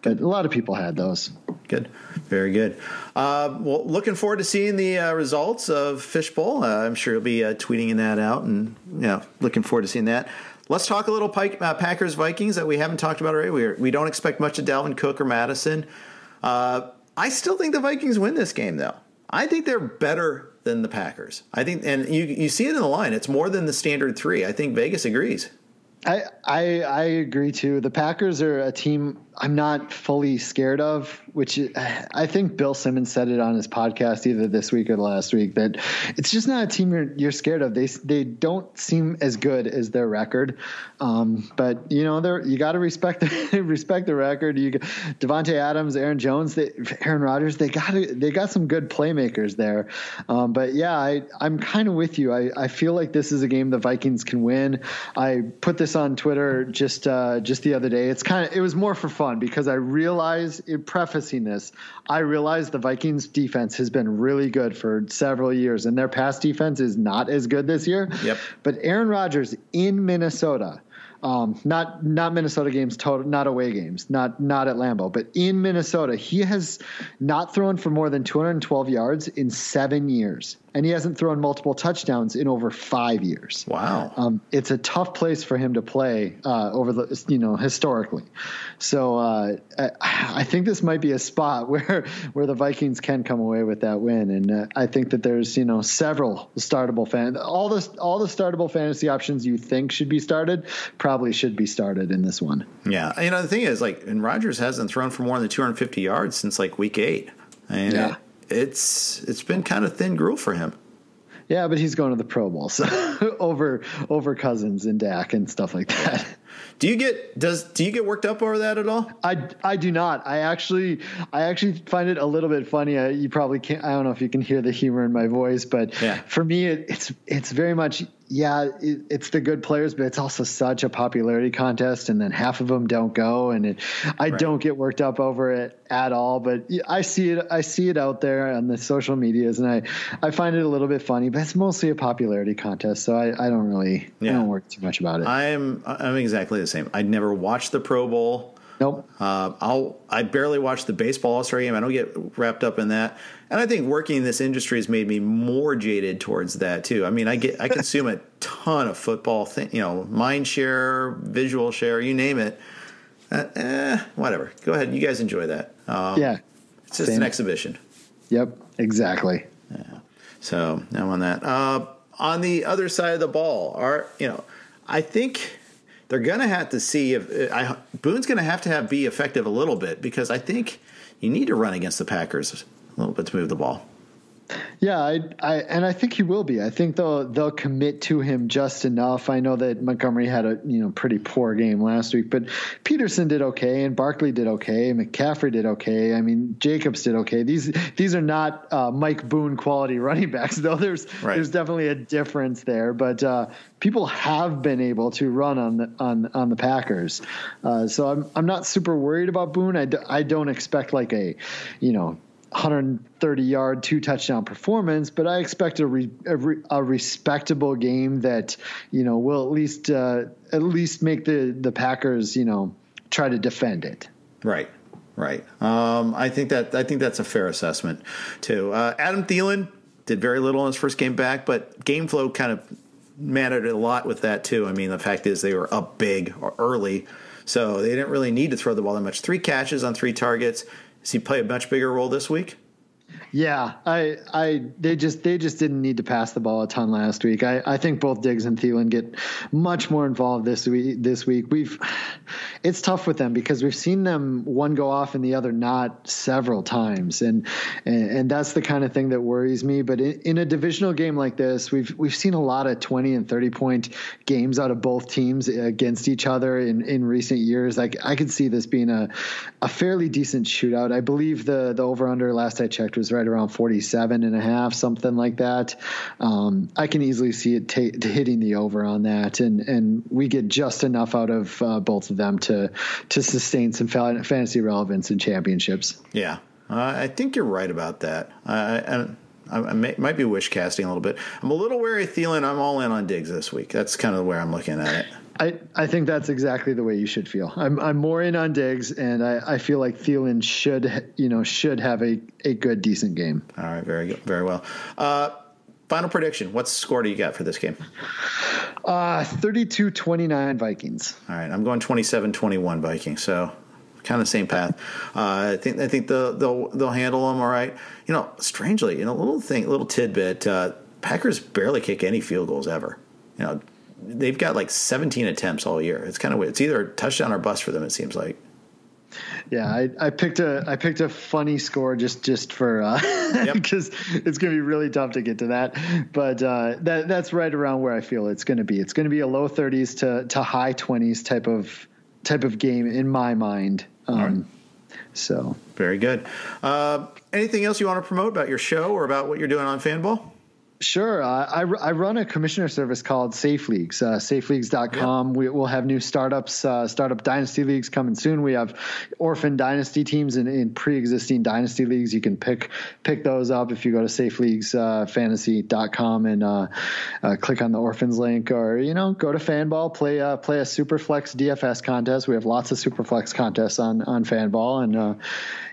But a lot of people had those. Good, very good. Uh, well, looking forward to seeing the uh, results of Fishbowl. Uh, I'm sure you'll be uh, tweeting that out, and you know, looking forward to seeing that. Let's talk a little Pike, uh, Packers Vikings that we haven't talked about already. We, we don't expect much of Dalvin Cook or Mattison. Uh, I still think the Vikings win this game, though. I think they're better than the Packers. I think, and you you see it in the line. It's more than the standard three. I think Vegas agrees. I, I I agree too. The Packers are a team I'm not fully scared of, which I think Bill Simmons said it on his podcast either this week or last week that it's just not a team you're, you're scared of. They they don't seem as good as their record, um, but you know they you got to respect the, respect the record. You Davante Adams, Aaron Jones, they, Aaron Rodgers, they got they got some good playmakers there. Um, but yeah, I I'm kind of with you. I I feel like this is a game the Vikings can win. I put this on Twitter just uh, just the other day. It's kind of it was more for fun because I realize, in prefacing this, I realize the Vikings defense has been really good for several years, and their pass defense is not as good this year. Yep. But Aaron Rodgers in Minnesota um, not not Minnesota games, total, not away games, not not at Lambeau, but in Minnesota, he has not thrown for more than 212 yards in seven years, and he hasn't thrown multiple touchdowns in over five years. Wow, um, it's a tough place for him to play uh, over the you know historically. So uh, I, I, think this might be a spot where where the Vikings can come away with that win, and uh, I think that there's you know several startable fan all the all the startable fantasy options you think should be started probably should be started in this one. Yeah, you know the thing is, like, and Rodgers hasn't thrown for more than 250 yards since like week eight. and yeah. It, it's it's been kind of thin gruel for him. Yeah, but he's going to the Pro Bowl so over over Cousins and Dak and stuff like that. Do you get does do you get worked up over that at all? I, I do not. I actually I actually find it a little bit funny. I, you probably can't. I don't know if you can hear the humor in my voice, but yeah. for me, it, it's it's very much yeah, it, it's the good players, but it's also such a popularity contest, and then half of them don't go, and it, I right. don't get worked up over it at all. But I see it, I see it out there on the social medias, and I, I find it a little bit funny. But it's mostly a popularity contest, so I, I don't really, yeah. I don't work too much about it. I'm, I'm exactly the same. I never watched the Pro Bowl. Nope. Uh, I'll I barely watch the baseball All Star game. I don't get wrapped up in that. And I think working in this industry has made me more jaded towards that too. I mean, I get I consume a ton of football thing, you know, mind share, visual share, you name it. Uh, eh, whatever. Go ahead. You guys enjoy that. Um, yeah. It's just Same. an exhibition. Yep. Exactly. Yeah. So I'm on that. Uh, on the other side of the ball, are you know, I think they're going to have to see if I, Boone's going to have to have be effective a little bit because I think you need to run against the Packers a little bit to move the ball. Yeah, I, I, and I think he will be. I think they'll they'll commit to him just enough. I know that Montgomery had a you know pretty poor game last week, but Peterson did okay, and Barkley did okay, and McCaffrey did okay. I mean, Jacobs did okay. These these are not uh, Mike Boone quality running backs, though. There's right. there's definitely a difference there, but uh, people have been able to run on the on on the Packers, uh, so I'm I'm not super worried about Boone. I, d- I don't expect like a you know 130 yard, two touchdown performance, but I expect a, re, a, re, a, respectable game that you know will at least uh, at least make the the Packers you know try to defend it. Right, right. Um, I think that I think that's a fair assessment too. Uh, Adam Thielen did very little in his first game back, but game flow kind of mattered a lot with that too. I mean, the fact is they were up big early. So they didn't really need to throw the ball that much. Three catches on three targets. Does he play a much bigger role this week? Yeah, I, I, they just, they just didn't need to pass the ball a ton last week. I, I think both Diggs and Thielen get much more involved this week. This week, we've, it's tough with them because we've seen them one go off and the other not several times, and, and, and that's the kind of thing that worries me. But in, in a divisional game like this, we've, we've seen a lot of twenty and thirty point games out of both teams against each other in, in recent years. Like I could see this being a, a fairly decent shootout. I believe the, the over under last I checked was right around 47 and a half, something like that. Um, I can easily see it t- hitting the over on that, and and we get just enough out of uh, both of them to to sustain some fantasy relevance in championships. Yeah, uh, I think you're right about that. I, I may, might be wish casting a little bit. I'm a little wary of Thielen. I'm all in on Diggs this week. That's kind of where I'm looking at it. I, I think that's exactly the way you should feel. I'm I'm more in on Diggs, and I, I feel like Thielen should you know should have a, a good decent game. All right, very good, very well. Uh, final prediction: What score do you got for this game? Uh 32-29 Vikings. All right, I'm going 27-21 Vikings. So kind of the same path. Uh, I think I think they'll, they'll they'll handle them all right. You know, strangely, you know, a little thing, little tidbit. Uh, Packers barely kick any field goals ever. You know, they've got like 17 attempts all year. It's kind of weird. It's either touchdown or bust for them. It seems like. Yeah, I, I picked a I picked a funny score just just for because uh, yep. it's going to be really tough to get to that, but uh, that that's right around where I feel it's going to be. It's going to be a low 30s to to high 20s type of type of game in my mind. Um, So very good. Uh, anything else you want to promote about your show or about what you're doing on Fanball? Sure. Uh, I, I run a commissioner service called Safe Leagues, uh, safeleagues.com. Yep. We, will have new startups, uh, startup dynasty leagues coming soon. We have orphan dynasty teams in, in pre-existing dynasty leagues. You can pick pick those up if you go to safeleaguesfantasy.com uh, and uh, uh, click on the orphans link or, you know, go to Fanball, play, uh, play a Superflex DFS contest. We have lots of Superflex contests on, on Fanball. And,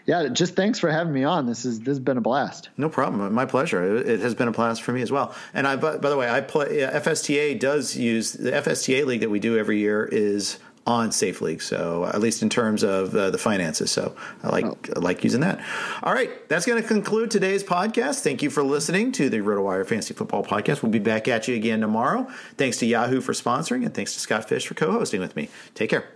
yeah, just thanks for having me on. This is this has been a blast. No problem. My pleasure. It has been a blast for me as well. And I, by, by the way, I play FSTA does use the FSTA league that we do every year is on Safe League. So at least in terms of uh, the finances. So I like oh. I like using that. All right, that's going to conclude today's podcast. Thank you for listening to the RotoWire Fantasy Football Podcast. We'll be back at you again tomorrow. Thanks to Yahoo for sponsoring, and thanks to Scott Fish for co-hosting with me. Take care.